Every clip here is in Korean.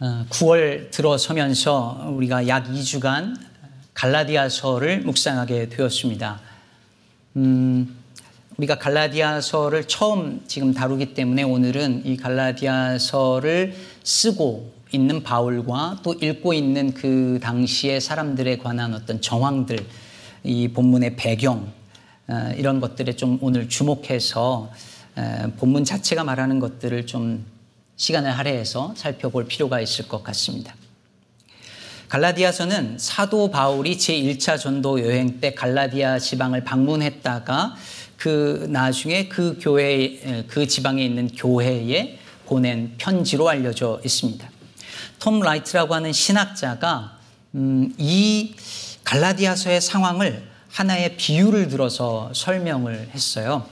9월 어, 들어서면서 우리가 약 2주간 갈라디아서를 묵상하게 되었습니다. 음, 우리가 갈라디아서를 처음 지금 다루기 때문에 오늘은 이 갈라디아서를 쓰고 있는 바울과 또 읽고 있는 그 당시의 사람들에 관한 어떤 정황들, 이 본문의 배경, 어, 이런 것들에 좀 오늘 주목해서 본문 자체가 말하는 것들을 좀 시간을 할애해서 살펴볼 필요가 있을 것 같습니다. 갈라디아서는 사도 바울이 제1차 전도 여행 때 갈라디아 지방을 방문했다가 그 나중에 그 교회, 그 지방에 있는 교회에 보낸 편지로 알려져 있습니다. 톰 라이트라고 하는 신학자가 음, 이 갈라디아서의 상황을 하나의 비유를 들어서 설명을 했어요.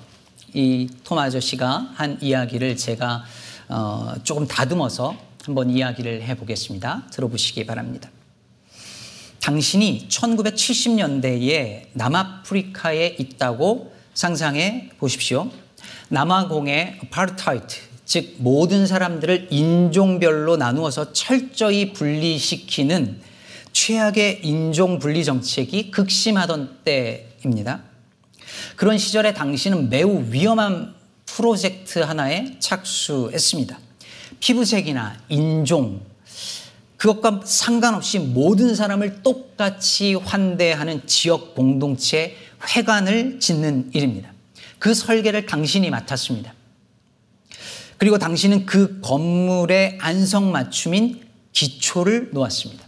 이 톰 아저씨가 한 이야기를 제가 어, 조금 다듬어서 한번 이야기를 해보겠습니다. 들어보시기 바랍니다. 당신이 1970년대에 남아프리카에 있다고 상상해 보십시오. 남아공의 아파르타이트, 즉 모든 사람들을 인종별로 나누어서 철저히 분리시키는 최악의 인종 분리 정책이 극심하던 때입니다. 그런 시절에 당신은 매우 위험한 프로젝트 하나에 착수했습니다. 피부색이나 인종, 그것과 상관없이 모든 사람을 똑같이 환대하는 지역 공동체 회관을 짓는 일입니다. 그 설계를 당신이 맡았습니다. 그리고 당신은 그 건물의 안성맞춤인 기초를 놓았습니다.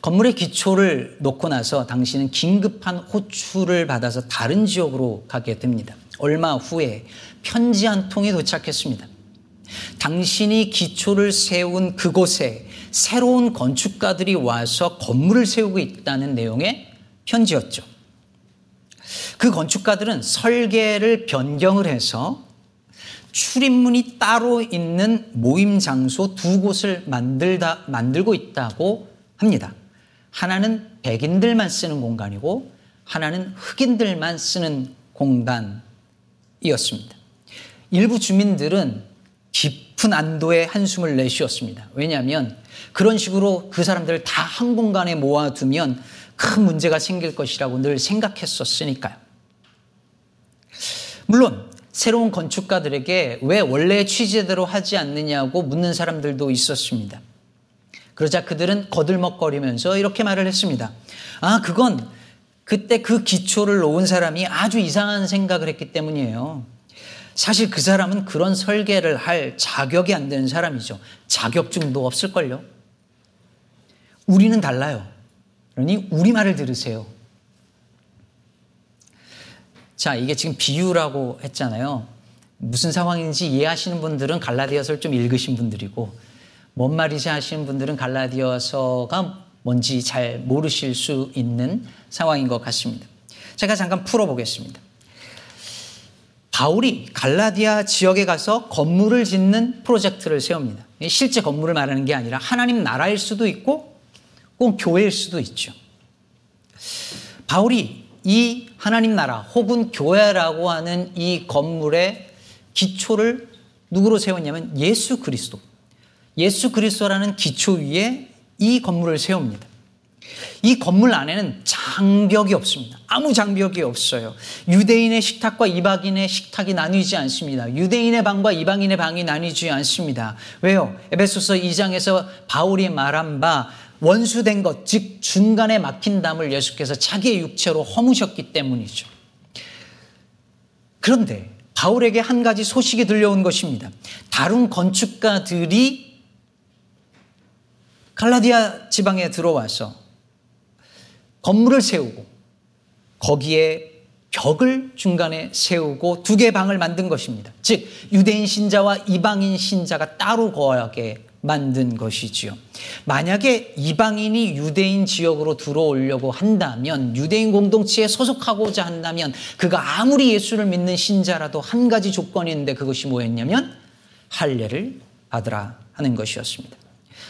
건물의 기초를 놓고 나서 당신은 긴급한 호출을 받아서 다른 지역으로 가게 됩니다. 얼마 후에 편지 한 통이 도착했습니다. 당신이 기초를 세운 그곳에 새로운 건축가들이 와서 건물을 세우고 있다는 내용의 편지였죠. 그 건축가들은 설계를 변경을 해서 출입문이 따로 있는 모임 장소 두 곳을 만들다, 만들고 있다고 합니다. 하나는 백인들만 쓰는 공간이고 하나는 흑인들만 쓰는 공간 이었습니다. 일부 주민들은 깊은 안도의 한숨을 내쉬었습니다. 왜냐하면 그런 식으로 그 사람들을 다 한 공간에 모아두면 큰 문제가 생길 것이라고 늘 생각했었으니까요. 물론 새로운 건축가들에게 왜 원래의 취지대로 하지 않느냐고 묻는 사람들도 있었습니다. 그러자 그들은 거들먹거리면서 이렇게 말을 했습니다. 아, 그건 그때 그 기초를 놓은 사람이 아주 이상한 생각을 했기 때문이에요. 사실 그 사람은 그런 설계를 할 자격이 안 되는 사람이죠. 자격증도 없을걸요. 우리는 달라요. 그러니 우리 말을 들으세요. 자, 이게 지금 비유라고 했잖아요. 무슨 상황인지 이해하시는 분들은 갈라디아서를 좀 읽으신 분들이고, 뭔 말이지 하시는 분들은 갈라디아서가 뭔지 잘 모르실 수 있는 상황인 것 같습니다. 제가 잠깐 풀어보겠습니다. 바울이 갈라디아 지역에 가서 건물을 짓는 프로젝트를 세웁니다. 실제 건물을 말하는 게 아니라 하나님 나라일 수도 있고 꼭 교회일 수도 있죠. 바울이 이 하나님 나라 혹은 교회라고 하는 이 건물의 기초를 누구로 세웠냐면 예수 그리스도. 예수 그리스도라는 기초 위에 이 건물을 세웁니다. 이 건물 안에는 장벽이 없습니다. 아무 장벽이 없어요. 유대인의 식탁과 이방인의 식탁이 나뉘지 않습니다. 유대인의 방과 이방인의 방이 나뉘지 않습니다. 왜요? 에베소서 2장에서 바울이 말한 바 원수된 것, 즉 중간에 막힌 담을 예수께서 자기의 육체로 허무셨기 때문이죠. 그런데 바울에게 한 가지 소식이 들려온 것입니다. 다른 건축가들이 갈라디아 지방에 들어와서 건물을 세우고 거기에 벽을 중간에 세우고 두 개의 방을 만든 것입니다. 즉 유대인 신자와 이방인 신자가 따로 거하게 만든 것이지요. 만약에 이방인이 유대인 지역으로 들어오려고 한다면 유대인 공동체에 소속하고자 한다면 그가 아무리 예수를 믿는 신자라도 한 가지 조건이 있는데 그것이 뭐였냐면 할례를 받으라 하는 것이었습니다.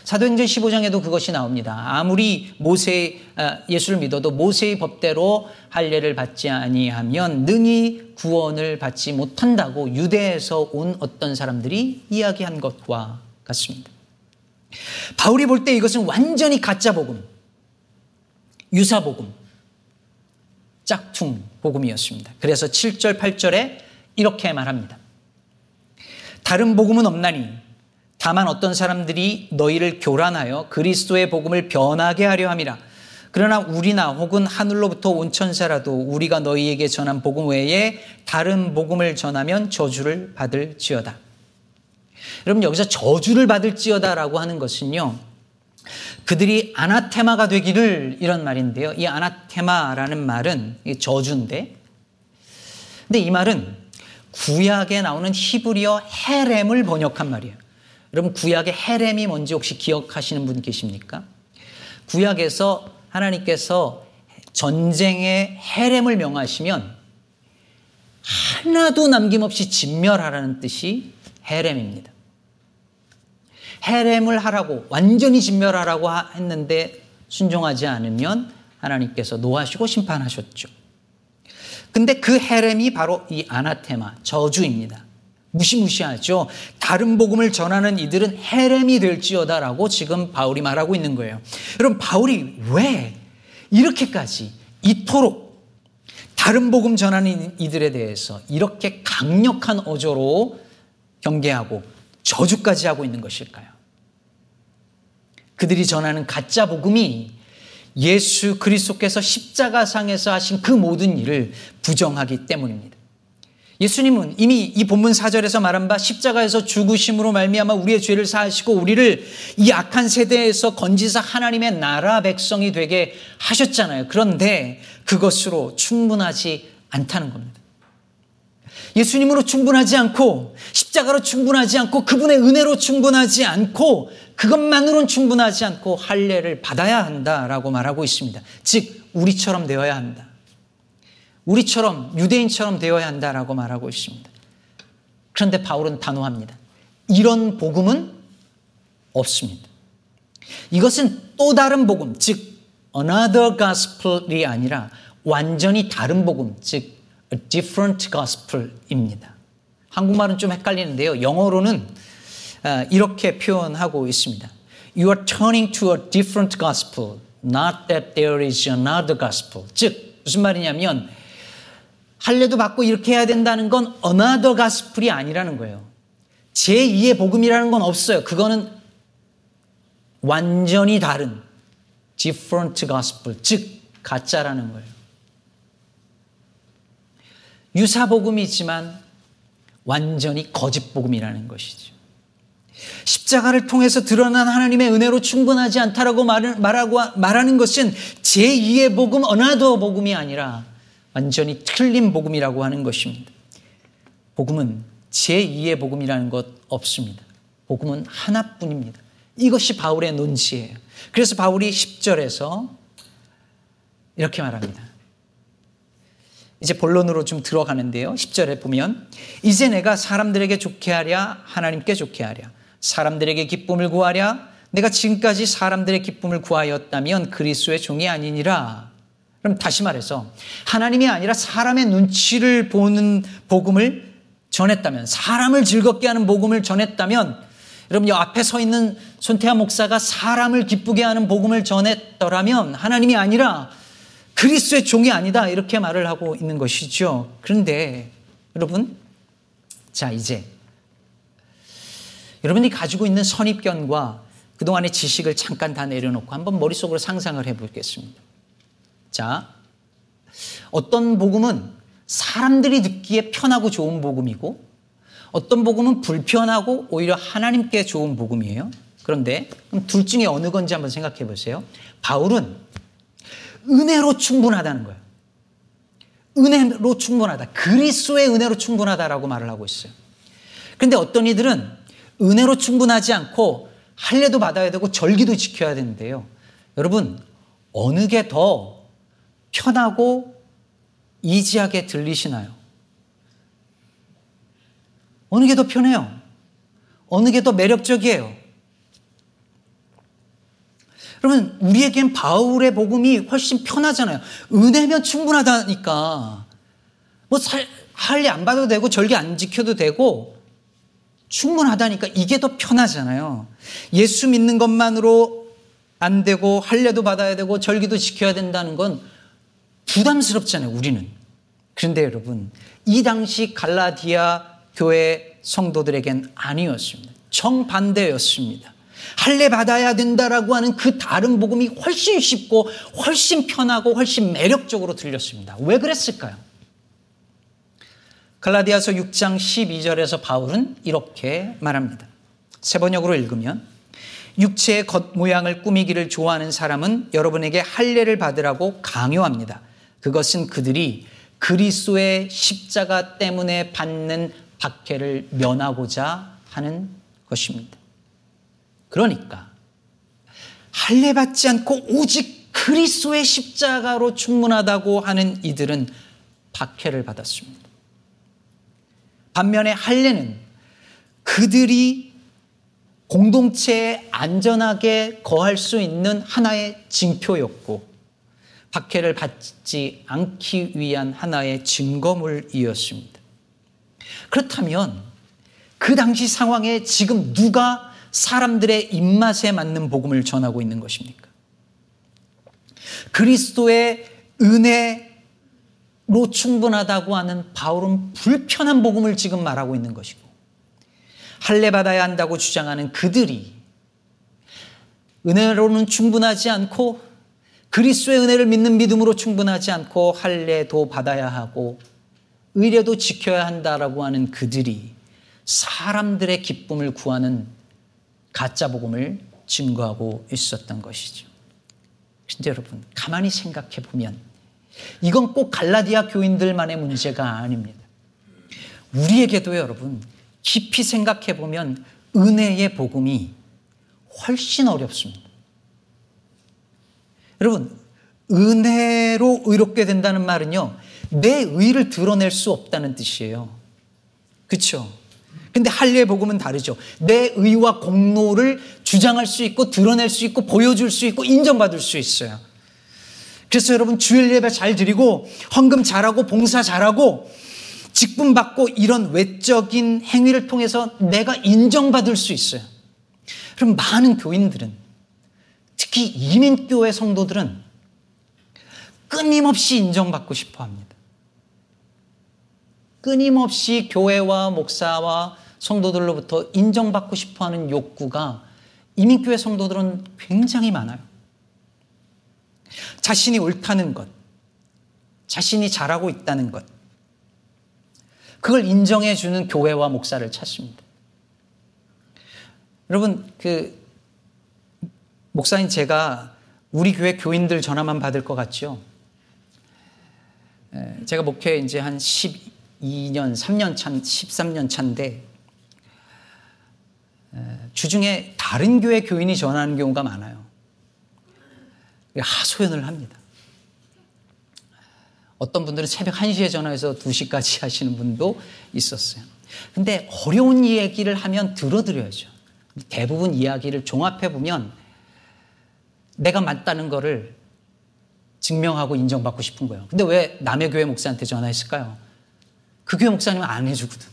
사도행전 15장에도 그것이 나옵니다. 아무리 모세 아, 예수를 믿어도 모세의 법대로 할례를 받지 아니하면 능히 구원을 받지 못한다고 유대에서 온 어떤 사람들이 이야기한 것과 같습니다. 바울이 볼 때 이것은 완전히 가짜 복음, 유사 복음, 짝퉁 복음이었습니다. 그래서 7절, 8절에 이렇게 말합니다. 다른 복음은 없나니 다만 어떤 사람들이 너희를 교란하여 그리스도의 복음을 변하게 하려 함이라. 그러나 우리나 혹은 하늘로부터 온 천사라도 우리가 너희에게 전한 복음 외에 다른 복음을 전하면 저주를 받을지어다. 여러분 여기서 저주를 받을지어다라고 하는 것은요. 그들이 아나테마가 되기를 이런 말인데요. 이 아나테마라는 말은 저주인데 근데 이 말은 구약에 나오는 히브리어 헤렘을 번역한 말이에요. 여러분 구약의 헤렘이 뭔지 혹시 기억하시는 분 계십니까? 구약에서 하나님께서 전쟁의 헤렘을 명하시면 하나도 남김없이 진멸하라는 뜻이 헤렘입니다. 헤렘을 하라고 완전히 진멸하라고 했는데 순종하지 않으면 하나님께서 노하시고 심판하셨죠. 근데 그 헤렘이 바로 이 아나테마 저주입니다. 무시무시하죠. 다른 복음을 전하는 이들은 헤렘이 될지어다라고 지금 바울이 말하고 있는 거예요. 여러분 바울이 왜 이렇게까지 이토록 다른 복음 전하는 이들에 대해서 이렇게 강력한 어조로 경계하고 저주까지 하고 있는 것일까요? 그들이 전하는 가짜 복음이 예수 그리스도께서 십자가상에서 하신 그 모든 일을 부정하기 때문입니다. 예수님은 이미 이 본문 4절에서 말한 바 십자가에서 죽으심으로 말미암아 우리의 죄를 사하시고 우리를 이 악한 세대에서 건지사 하나님의 나라 백성이 되게 하셨잖아요. 그런데 그것으로 충분하지 않다는 겁니다. 예수님으로 충분하지 않고 십자가로 충분하지 않고 그분의 은혜로 충분하지 않고 그것만으로는 충분하지 않고 할례를 받아야 한다라고 말하고 있습니다. 즉 우리처럼 되어야 한다. 우리처럼 유대인처럼 되어야 한다라고 말하고 있습니다. 그런데 바울은 단호합니다. 이런 복음은 없습니다. 이것은 또 다른 복음, 즉 another gospel이 아니라 완전히 다른 복음, 즉 a different gospel입니다. 한국말은 좀 헷갈리는데요. 영어로는 아, 이렇게 표현하고 있습니다. You are turning to a different gospel, not that there is another gospel. 즉 무슨 말이냐면 할례도 받고 이렇게 해야 된다는 건 another gospel이 아니라는 거예요. 제2의 복음이라는 건 없어요. 그거는 완전히 다른 different gospel, 즉 가짜라는 거예요. 유사 복음이지만 완전히 거짓 복음이라는 것이죠. 십자가를 통해서 드러난 하나님의 은혜로 충분하지 않다라고 말하는 것은 제2의 복음, another 복음이 아니라 완전히 틀린 복음이라고 하는 것입니다. 복음은 제2의 복음이라는 것 없습니다. 복음은 하나뿐입니다. 이것이 바울의 논지예요. 그래서 바울이 10절에서 이렇게 말합니다. 이제 본론으로 좀 들어가는데요. 10절에 보면 이제 내가 사람들에게 좋게 하랴 하나님께 좋게 하랴 사람들에게 기쁨을 구하랴 내가 지금까지 사람들의 기쁨을 구하였다면 그리스도의 종이 아니니라. 그럼 다시 말해서 하나님이 아니라 사람의 눈치를 보는 복음을 전했다면 사람을 즐겁게 하는 복음을 전했다면 여러분 이 앞에 서 있는 손태하 목사가 사람을 기쁘게 하는 복음을 전했더라면 하나님이 아니라 그리스도의 종이 아니다 이렇게 말을 하고 있는 것이죠. 그런데 여러분 자 이제 여러분이 가지고 있는 선입견과 그동안의 지식을 잠깐 다 내려놓고 한번 머릿속으로 상상을 해보겠습니다. 자, 어떤 복음은 사람들이 듣기에 편하고 좋은 복음이고 어떤 복음은 불편하고 오히려 하나님께 좋은 복음이에요. 그런데 그럼 둘 중에 어느 건지 한번 생각해 보세요. 바울은 은혜로 충분하다는 거예요. 은혜로 충분하다. 그리스도의 은혜로 충분하다라고 말을 하고 있어요. 그런데 어떤 이들은 은혜로 충분하지 않고 할례도 받아야 되고 절기도 지켜야 되는데요. 여러분 어느 게 더 편하고 이지하게 들리시나요? 어느 게 더 편해요? 어느 게 더 매력적이에요? 여러분, 우리에겐 바울의 복음이 훨씬 편하잖아요. 은혜면 충분하다니까. 뭐, 할례 안 받아도 되고, 절기 안 지켜도 되고, 충분하다니까 이게 더 편하잖아요. 예수 믿는 것만으로 안 되고 할례도 받아야 되고 절기도 지켜야 된다는 건 부담스럽잖아요, 우리는. 그런데 여러분, 이 당시 갈라디아 교회 성도들에겐 아니었습니다. 정반대였습니다. 할례 받아야 된다라고 하는 그 다른 복음이 훨씬 쉽고 훨씬 편하고 훨씬 매력적으로 들렸습니다. 왜 그랬을까요? 갈라디아서 6장 12절에서 바울은 이렇게 말합니다. 세 번역으로 읽으면 육체의 겉모양을 꾸미기를 좋아하는 사람은 여러분에게 할례를 받으라고 강요합니다. 그것은 그들이 그리스도의 십자가 때문에 받는 박해를 면하고자 하는 것입니다. 그러니까 할례 받지 않고 오직 그리스도의 십자가로 충분하다고 하는 이들은 박해를 받았습니다. 반면에 할례는 그들이 공동체에 안전하게 거할 수 있는 하나의 징표였고 박해를 받지 않기 위한 하나의 증거물이었습니다. 그렇다면 그 당시 상황에 지금 누가 사람들의 입맛에 맞는 복음을 전하고 있는 것입니까? 그리스도의 은혜로 충분하다고 하는 바울은 불편한 복음을 지금 말하고 있는 것이고 할례 받아야 한다고 주장하는 그들이 은혜로는 충분하지 않고 그리스도의 은혜를 믿는 믿음으로 충분하지 않고 할례도 받아야 하고 의례도 지켜야 한다라고 하는 그들이 사람들의 기쁨을 구하는 가짜 복음을 증거하고 있었던 것이죠. 근데 여러분 가만히 생각해 보면 이건 꼭 갈라디아 교인들만의 문제가 아닙니다. 우리에게도 여러분 깊이 생각해 보면 은혜의 복음이 훨씬 어렵습니다. 여러분, 은혜로 의롭게 된다는 말은요, 내 의를 드러낼 수 없다는 뜻이에요. 그렇죠? 근데 할례 복음은 다르죠. 내 의와 공로를 주장할 수 있고 드러낼 수 있고 보여줄 수 있고 인정받을 수 있어요. 그래서 여러분 주일 예배 잘 드리고 헌금 잘하고 봉사 잘하고 직분 받고 이런 외적인 행위를 통해서 내가 인정받을 수 있어요. 그럼 많은 교인들은 특히 이민교회 성도들은 끊임없이 인정받고 싶어 합니다. 끊임없이 교회와 목사와 성도들로부터 인정받고 싶어 하는 욕구가 이민교회 성도들은 굉장히 많아요. 자신이 옳다는 것, 자신이 잘하고 있다는 것, 그걸 인정해 주는 교회와 목사를 찾습니다. 여러분, 그, 목사인 제가 우리 교회 교인들 전화만 받을 것 같죠? 제가 목회 이제 한 12년, 3년 차, 13년 차인데, 주중에 다른 교회 교인이 전화하는 경우가 많아요. 하소연을 합니다. 어떤 분들은 새벽 1시에 전화해서 2시까지 하시는 분도 있었어요. 근데 어려운 얘기를 하면 들어드려야죠. 대부분 이야기를 종합해 보면 내가 맞다는 거를 증명하고 인정받고 싶은 거예요. 근데 왜 남의 교회 목사한테 전화했을까요? 그 교회 목사님은 안 해주거든.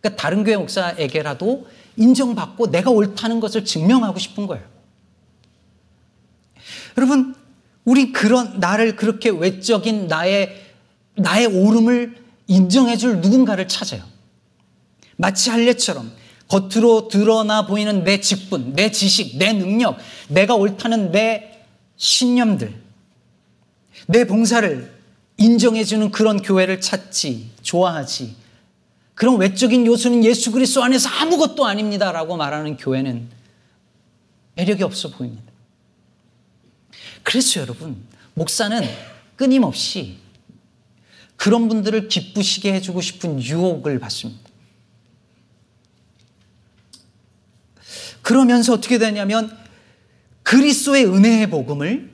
그러니까 다른 교회 목사에게라도 인정받고 내가 옳다는 것을 증명하고 싶은 거예요. 여러분, 우리 그런 나를 그렇게 외적인 나의 나의 옳음을 인정해 줄 누군가를 찾아요. 마치 할례처럼 겉으로 드러나 보이는 내 직분, 내 지식, 내 능력, 내가 옳다는 내 신념들, 내 봉사를 인정해 주는 그런 교회를 찾지, 좋아하지. 그런 외적인 요소는 예수 그리스도 안에서 아무것도 아닙니다라고 말하는 교회는 매력이 없어 보입니다. 그래서 여러분, 목사는 끊임없이 그런 분들을 기쁘시게 해주고 싶은 유혹을 받습니다. 그러면서 어떻게 되냐면 그리스도의 은혜의 복음을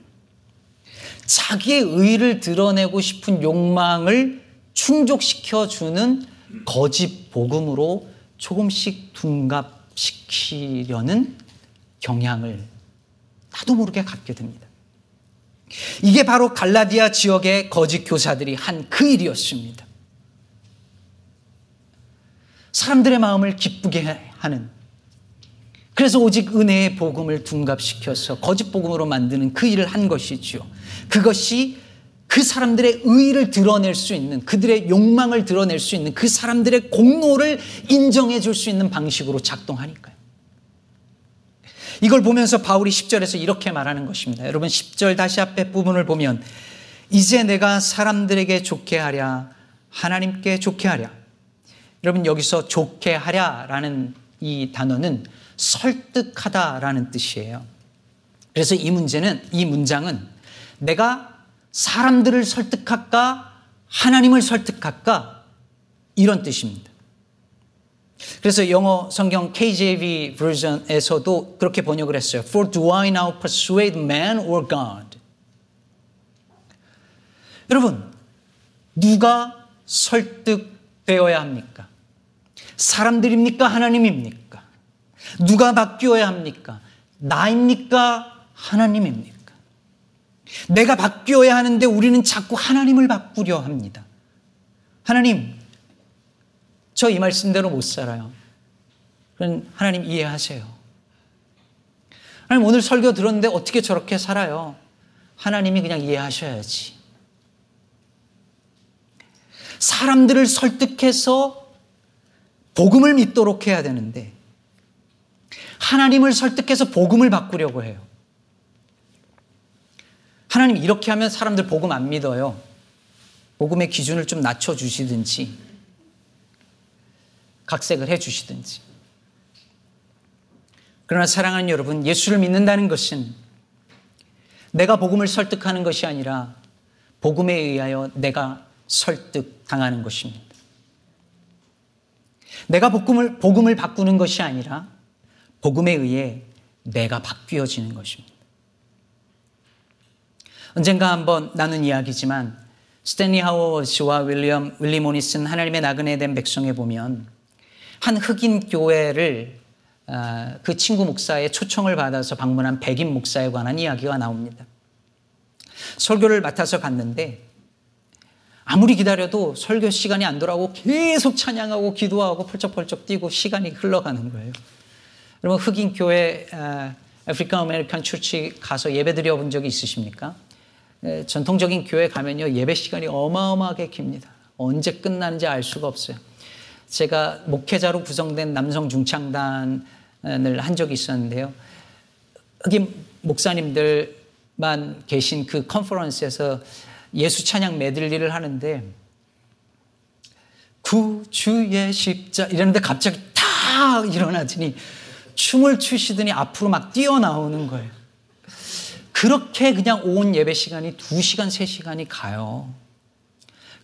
자기의 의를 드러내고 싶은 욕망을 충족시켜 주는 거짓 복음으로 조금씩 둔갑시키려는 경향을 나도 모르게 갖게 됩니다. 이게 바로 갈라디아 지역의 거짓 교사들이 한 그 일이었습니다. 사람들의 마음을 기쁘게 하는 그래서 오직 은혜의 복음을 둔갑시켜서 거짓 복음으로 만드는 그 일을 한 것이지요. 그것이 그 사람들의 의의를 드러낼 수 있는 그들의 욕망을 드러낼 수 있는 그 사람들의 공로를 인정해 줄 수 있는 방식으로 작동하니까요. 이걸 보면서 바울이 10절에서 이렇게 말하는 것입니다. 여러분 10절 다시 앞에 부분을 보면 이제 내가 사람들에게 좋게 하랴 하나님께 좋게 하랴 여러분 여기서 좋게 하랴라는 이 단어는 설득하다라는 뜻이에요. 그래서 이 문제는 이 문장은 내가 사람들을 설득할까 하나님을 설득할까 이런 뜻입니다. 그래서 영어 성경 KJV 버전에서도 그렇게 번역을 했어요. For do I now persuade man or God? 여러분, 누가 설득되어야 합니까? 사람들입니까? 하나님입니까? 누가 바뀌어야 합니까? 나입니까? 하나님입니까? 내가 바뀌어야 하는데 우리는 자꾸 하나님을 바꾸려 합니다. 하나님, 저 이 말씀대로 못 살아요. 그럼 하나님 이해하세요. 하나님 오늘 설교 들었는데 어떻게 저렇게 살아요? 하나님이 그냥 이해하셔야지. 사람들을 설득해서 복음을 믿도록 해야 되는데 하나님을 설득해서 복음을 바꾸려고 해요. 하나님 이렇게 하면 사람들 복음 안 믿어요. 복음의 기준을 좀 낮춰주시든지, 각색을 해주시든지. 그러나 사랑하는 여러분, 예수를 믿는다는 것은 내가 복음을 설득하는 것이 아니라 복음에 의하여 내가 설득당하는 것입니다. 내가 복음을, 복음을 바꾸는 것이 아니라 복음에 의해 내가 바뀌어지는 것입니다. 언젠가 한번 나눈 이야기지만 스탠리 하워시와 윌리엄 윌리 모니슨 하나님의 나그네 된 백성에 보면 한 흑인 교회를 아, 그 친구 목사의 초청을 받아서 방문한 백인 목사에 관한 이야기가 나옵니다. 설교를 맡아서 갔는데 아무리 기다려도 설교 시간이 안 돌아오고 계속 찬양하고 기도하고 펄쩍펄쩍 뛰고 시간이 흘러가는 거예요. 여러분 흑인 교회 African American church 가서 예배 드려 본 적이 있으십니까? 예, 전통적인 교회 가면요 예배 시간이 어마어마하게 깁니다. 언제 끝나는지 알 수가 없어요. 제가 목회자로 구성된 남성 중창단을 한 적이 있었는데요. 여기 목사님들만 계신 그 컨퍼런스에서 예수 찬양 메들리를 하는데 구주의 십자 이러는데 갑자기 탁 일어나더니 춤을 추시더니 앞으로 막 뛰어나오는 거예요. 그렇게 그냥 온 예배 시간이 2시간, 3시간이 가요.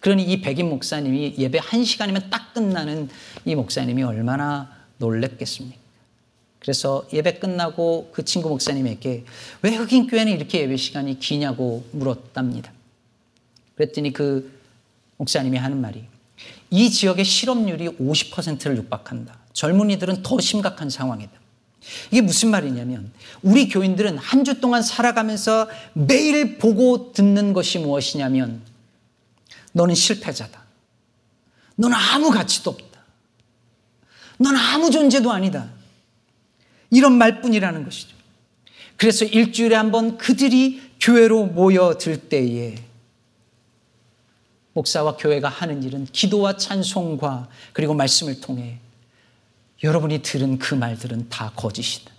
그러니 이 백인 목사님이 예배 1시간이면 딱 끝나는 이 목사님이 얼마나 놀랬겠습니까? 그래서 예배 끝나고 그 친구 목사님에게 왜 흑인 교회는 이렇게 예배 시간이 기냐고 물었답니다. 그랬더니 그 목사님이 하는 말이 이 지역의 실업률이 50%를 육박한다. 젊은이들은 더 심각한 상황이다. 이게 무슨 말이냐면 우리 교인들은 한 주 동안 살아가면서 매일 보고 듣는 것이 무엇이냐면 너는 실패자다. 너는 아무 가치도 없다. 너는 아무 존재도 아니다. 이런 말뿐이라는 것이죠. 그래서 일주일에 한 번 그들이 교회로 모여들 때에 목사와 교회가 하는 일은 기도와 찬송과 그리고 말씀을 통해 여러분이 들은 그 말들은 다 거짓이다.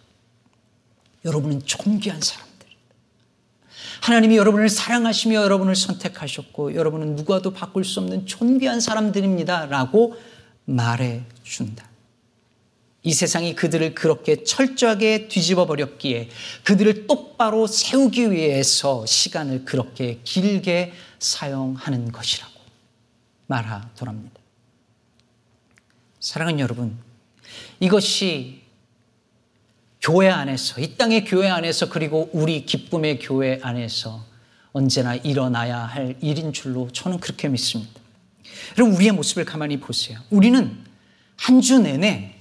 여러분은 존귀한 사람들. 하나님이 여러분을 사랑하시며 여러분을 선택하셨고 여러분은 누구와도 바꿀 수 없는 존귀한 사람들입니다. 라고 말해 준다. 이 세상이 그들을 그렇게 철저하게 뒤집어 버렸기에 그들을 똑바로 세우기 위해서 시간을 그렇게 길게 사용하는 것이라고 말하더랍니다. 사랑하는 여러분, 이것이 교회 안에서, 이 땅의 교회 안에서, 그리고 우리 기쁨의 교회 안에서 언제나 일어나야 할 일인 줄로 저는 그렇게 믿습니다. 여러분, 우리의 모습을 가만히 보세요. 우리는 한 주 내내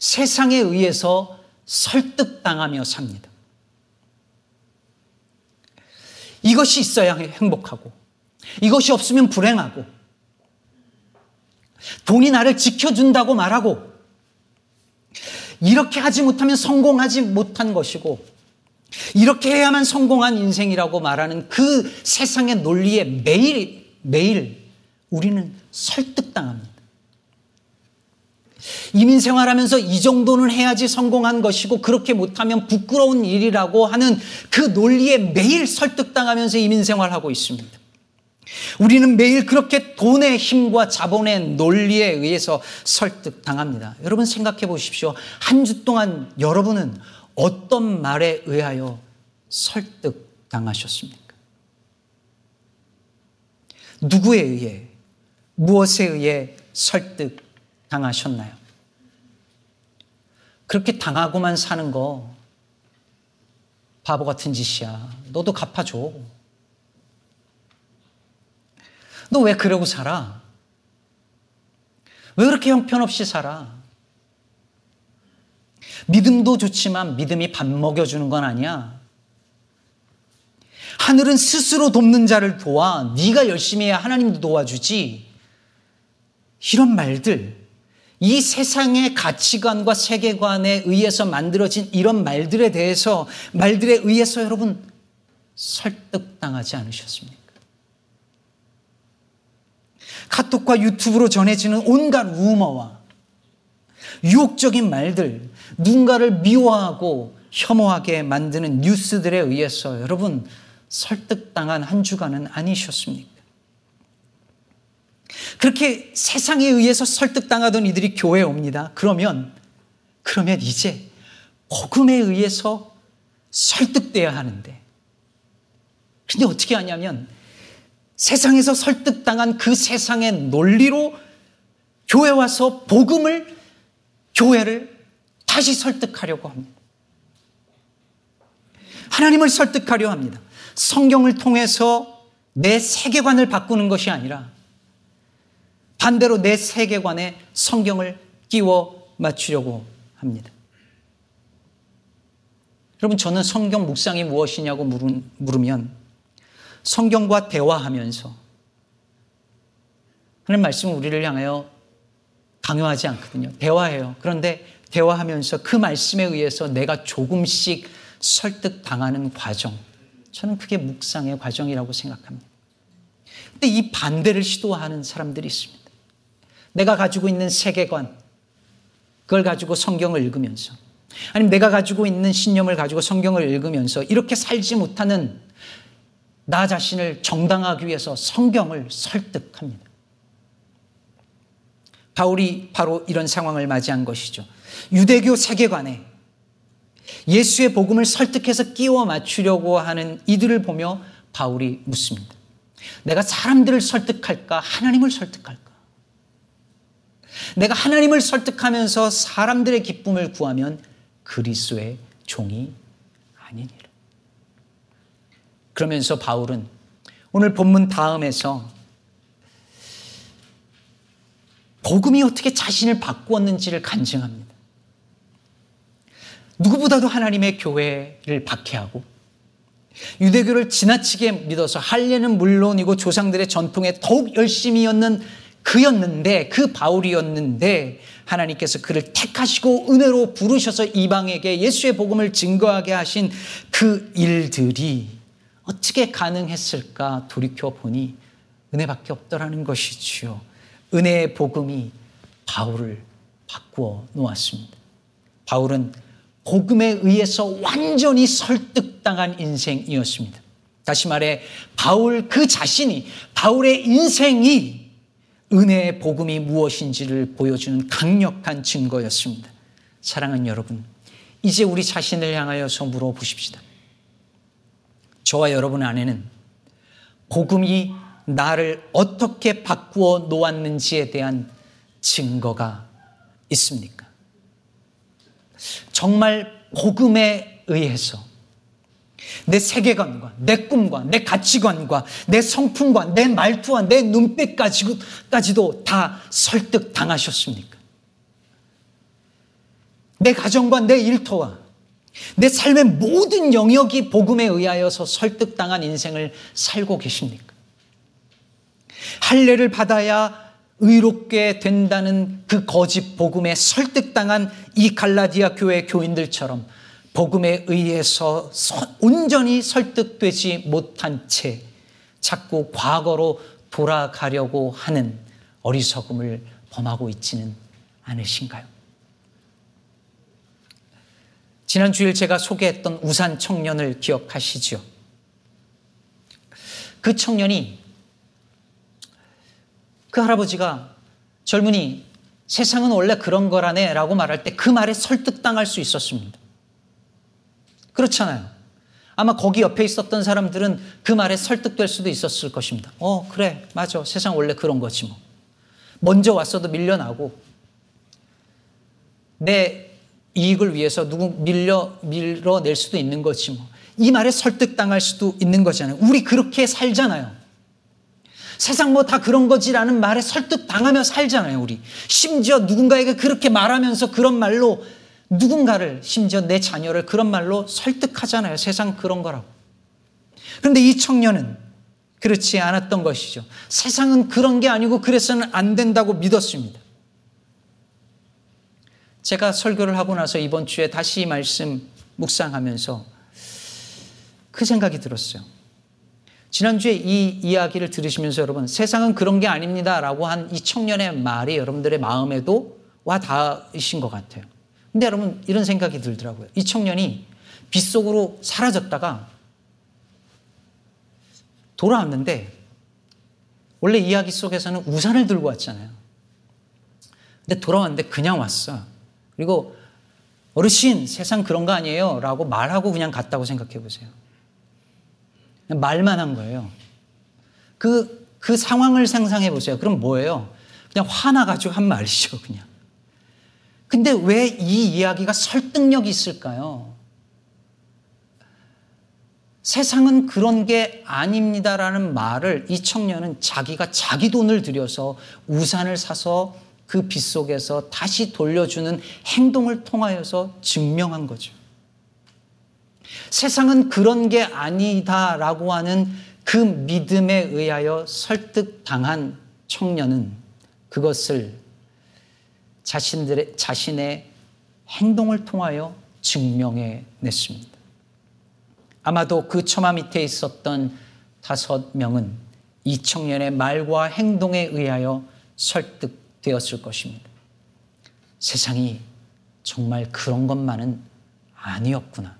세상에 의해서 설득당하며 삽니다. 이것이 있어야 행복하고, 이것이 없으면 불행하고, 돈이 나를 지켜준다고 말하고 이렇게 하지 못하면 성공하지 못한 것이고 이렇게 해야만 성공한 인생이라고 말하는 그 세상의 논리에 매일 매일 우리는 설득당합니다. 이민 생활하면서 이 정도는 해야지 성공한 것이고 그렇게 못하면 부끄러운 일이라고 하는 그 논리에 매일 설득당하면서 이민 생활하고 있습니다. 우리는 매일 그렇게 돈의 힘과 자본의 논리에 의해서 설득당합니다. 여러분 생각해 보십시오. 한 주 동안 여러분은 어떤 말에 의하여 설득당하셨습니까? 누구에 의해, 무엇에 의해 설득당하셨나요? 그렇게 당하고만 사는 거 바보 같은 짓이야. 너도 갚아줘. 너 왜 그러고 살아? 왜 그렇게 형편없이 살아? 믿음도 좋지만 믿음이 밥 먹여주는 건 아니야. 하늘은 스스로 돕는 자를 도와 네가 열심히 해야 하나님도 도와주지. 이런 말들, 이 세상의 가치관과 세계관에 의해서 만들어진 이런 말들에 대해서 말들에 의해서 여러분 설득당하지 않으셨습니까? 카톡과 유튜브로 전해지는 온갖 루머와 유혹적인 말들, 누군가를 미워하고 혐오하게 만드는 뉴스들에 의해서 여러분 설득당한 한 주간은 아니셨습니까? 그렇게 세상에 의해서 설득당하던 이들이 교회에 옵니다. 그러면, 그러면 이제 복음에 의해서 설득돼야 하는데. 근데 어떻게 하냐면 세상에서 설득당한 그 세상의 논리로 교회 와서 복음을 교회를 다시 설득하려고 합니다. 하나님을 설득하려 합니다. 성경을 통해서 내 세계관을 바꾸는 것이 아니라 반대로 내 세계관에 성경을 끼워 맞추려고 합니다. 여러분, 저는 성경 묵상이 무엇이냐고 물으면 성경과 대화하면서 하는 말씀은 우리를 향하여 강요하지 않거든요. 대화해요. 그런데 대화하면서 그 말씀에 의해서 내가 조금씩 설득당하는 과정. 저는 그게 묵상의 과정이라고 생각합니다. 근데 이 반대를 시도하는 사람들이 있습니다. 내가 가지고 있는 세계관, 그걸 가지고 성경을 읽으면서, 아니면 내가 가지고 있는 신념을 가지고 성경을 읽으면서 이렇게 살지 못하는 나 자신을 정당하기 위해서 성경을 설득합니다. 바울이 바로 이런 상황을 맞이한 것이죠. 유대교 세계관에 예수의 복음을 설득해서 끼워 맞추려고 하는 이들을 보며 바울이 묻습니다. 내가 사람들을 설득할까? 하나님을 설득할까? 내가 하나님을 설득하면서 사람들의 기쁨을 구하면 그리스의 종이 아니니라. 그러면서 바울은 오늘 본문 다음에서 복음이 어떻게 자신을 바꾸었는지를 간증합니다. 누구보다도 하나님의 교회를 박해하고 유대교를 지나치게 믿어서 할례는 물론이고 조상들의 전통에 더욱 열심히였는 그였는데 그 바울이었는데 하나님께서 그를 택하시고 은혜로 부르셔서 이방에게 예수의 복음을 증거하게 하신 그 일들이 어떻게 가능했을까 돌이켜 보니 은혜밖에 없더라는 것이지요. 은혜의 복음이 바울을 바꾸어 놓았습니다. 바울은 복음에 의해서 완전히 설득당한 인생이었습니다. 다시 말해 바울 그 자신이 바울의 인생이 은혜의 복음이 무엇인지를 보여주는 강력한 증거였습니다. 사랑하는 여러분, 이제 우리 자신을 향하여서 물어보십시다. 저와 여러분 안에는 복음이 나를 어떻게 바꾸어 놓았는지에 대한 증거가 있습니까? 정말 복음에 의해서 내 세계관과 내 꿈과 내 가치관과 내 성품과 내 말투와 내 눈빛까지도 다 설득당하셨습니까? 내 가정과 내 일터와 내 삶의 모든 영역이 복음에 의하여서 설득당한 인생을 살고 계십니까? 할례를 받아야 의롭게 된다는 그 거짓 복음에 설득당한 이 갈라디아 교회 교인들처럼 복음에 의해서 온전히 설득되지 못한 채 자꾸 과거로 돌아가려고 하는 어리석음을 범하고 있지는 않으신가요? 지난 주일 제가 소개했던 우산 청년을 기억하시죠? 그 청년이 그 할아버지가 젊은이 세상은 원래 그런 거라네 라고 말할 때 그 말에 설득당할 수 있었습니다. 그렇잖아요. 아마 거기 옆에 있었던 사람들은 그 말에 설득될 수도 있었을 것입니다. 어, 그래, 맞아. 세상 원래 그런 거지 뭐. 먼저 왔어도 밀려나고, 내 이익을 위해서 누구 밀려, 밀어낼 수도 있는 거지 뭐. 이 말에 설득당할 수도 있는 거잖아요. 우리 그렇게 살잖아요. 세상 뭐 다 그런 거지라는 말에 설득당하며 살잖아요, 우리. 심지어 누군가에게 그렇게 말하면서 그런 말로 누군가를 심지어 내 자녀를 그런 말로 설득하잖아요. 세상 그런 거라고. 그런데 이 청년은 그렇지 않았던 것이죠. 세상은 그런 게 아니고 그래서는 안 된다고 믿었습니다. 제가 설교를 하고 나서 이번 주에 다시 말씀 묵상하면서 그 생각이 들었어요. 지난주에 이 이야기를 들으시면서 여러분, 세상은 그런 게 아닙니다. 라고 한 이 청년의 말이 여러분들의 마음에도 와 닿으신 것 같아요. 근데 여러분 이런 생각이 들더라고요. 이 청년이 빗속으로 사라졌다가 돌아왔는데 원래 이야기 속에서는 우산을 들고 왔잖아요. 근데 돌아왔는데 그냥 왔어. 그리고 어르신 세상 그런 거 아니에요 라고 말하고 그냥 갔다고 생각해 보세요. 말만 한 거예요. 그, 그 상황을 상상해 보세요. 그럼 뭐예요? 그냥 화나가지고 한 말이죠, 그냥. 근데 왜 이 이야기가 설득력이 있을까요? 세상은 그런 게 아닙니다라는 말을 이 청년은 자기가 자기 돈을 들여서 우산을 사서 그 빗속에서 다시 돌려주는 행동을 통하여서 증명한 거죠. 세상은 그런 게 아니다라고 하는 그 믿음에 의하여 설득당한 청년은 그것을 자신들의, 자신의 행동을 통하여 증명해 냈습니다. 아마도 그 처마 밑에 있었던 다섯 명은 이 청년의 말과 행동에 의하여 설득되었을 것입니다. 세상이 정말 그런 것만은 아니었구나.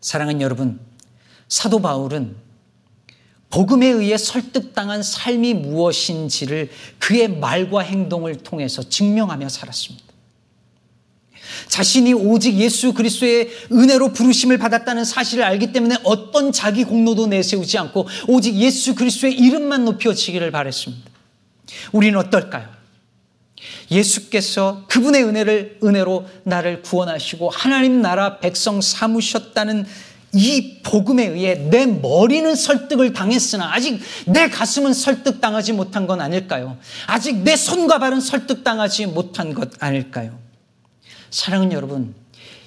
사랑하는 여러분, 사도 바울은 복음에 의해 설득당한 삶이 무엇인지를 그의 말과 행동을 통해서 증명하며 살았습니다. 자신이 오직 예수 그리스도의 은혜로 부르심을 받았다는 사실을 알기 때문에 어떤 자기 공로도 내세우지 않고 오직 예수 그리스도의 이름만 높여지기를 바랬습니다. 우리는 어떨까요? 예수께서 그분의 은혜를 은혜로 나를 구원하시고 하나님 나라 백성 삼으셨다는 이 복음에 의해 내 머리는 설득을 당했으나 아직 내 가슴은 설득당하지 못한 건 아닐까요? 아직 내 손과 발은 설득당하지 못한 것 아닐까요? 사랑하는 여러분,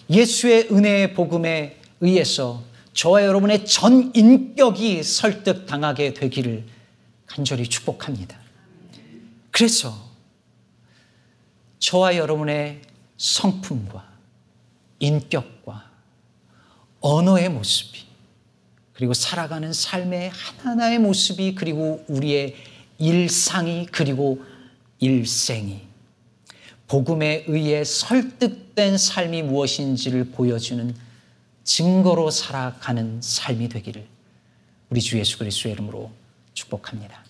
예수의 은혜의 복음에 의해서 저와 여러분의 전 인격이 설득당하게 되기를 간절히 축복합니다. 그래서 저와 여러분의 성품과 인격과 언어의 모습이 그리고 살아가는 삶의 하나하나의 모습이 그리고 우리의 일상이 그리고 일생이 복음에 의해 설득된 삶이 무엇인지를 보여주는 증거로 살아가는 삶이 되기를 우리 주 예수 그리스도의 이름으로 축복합니다.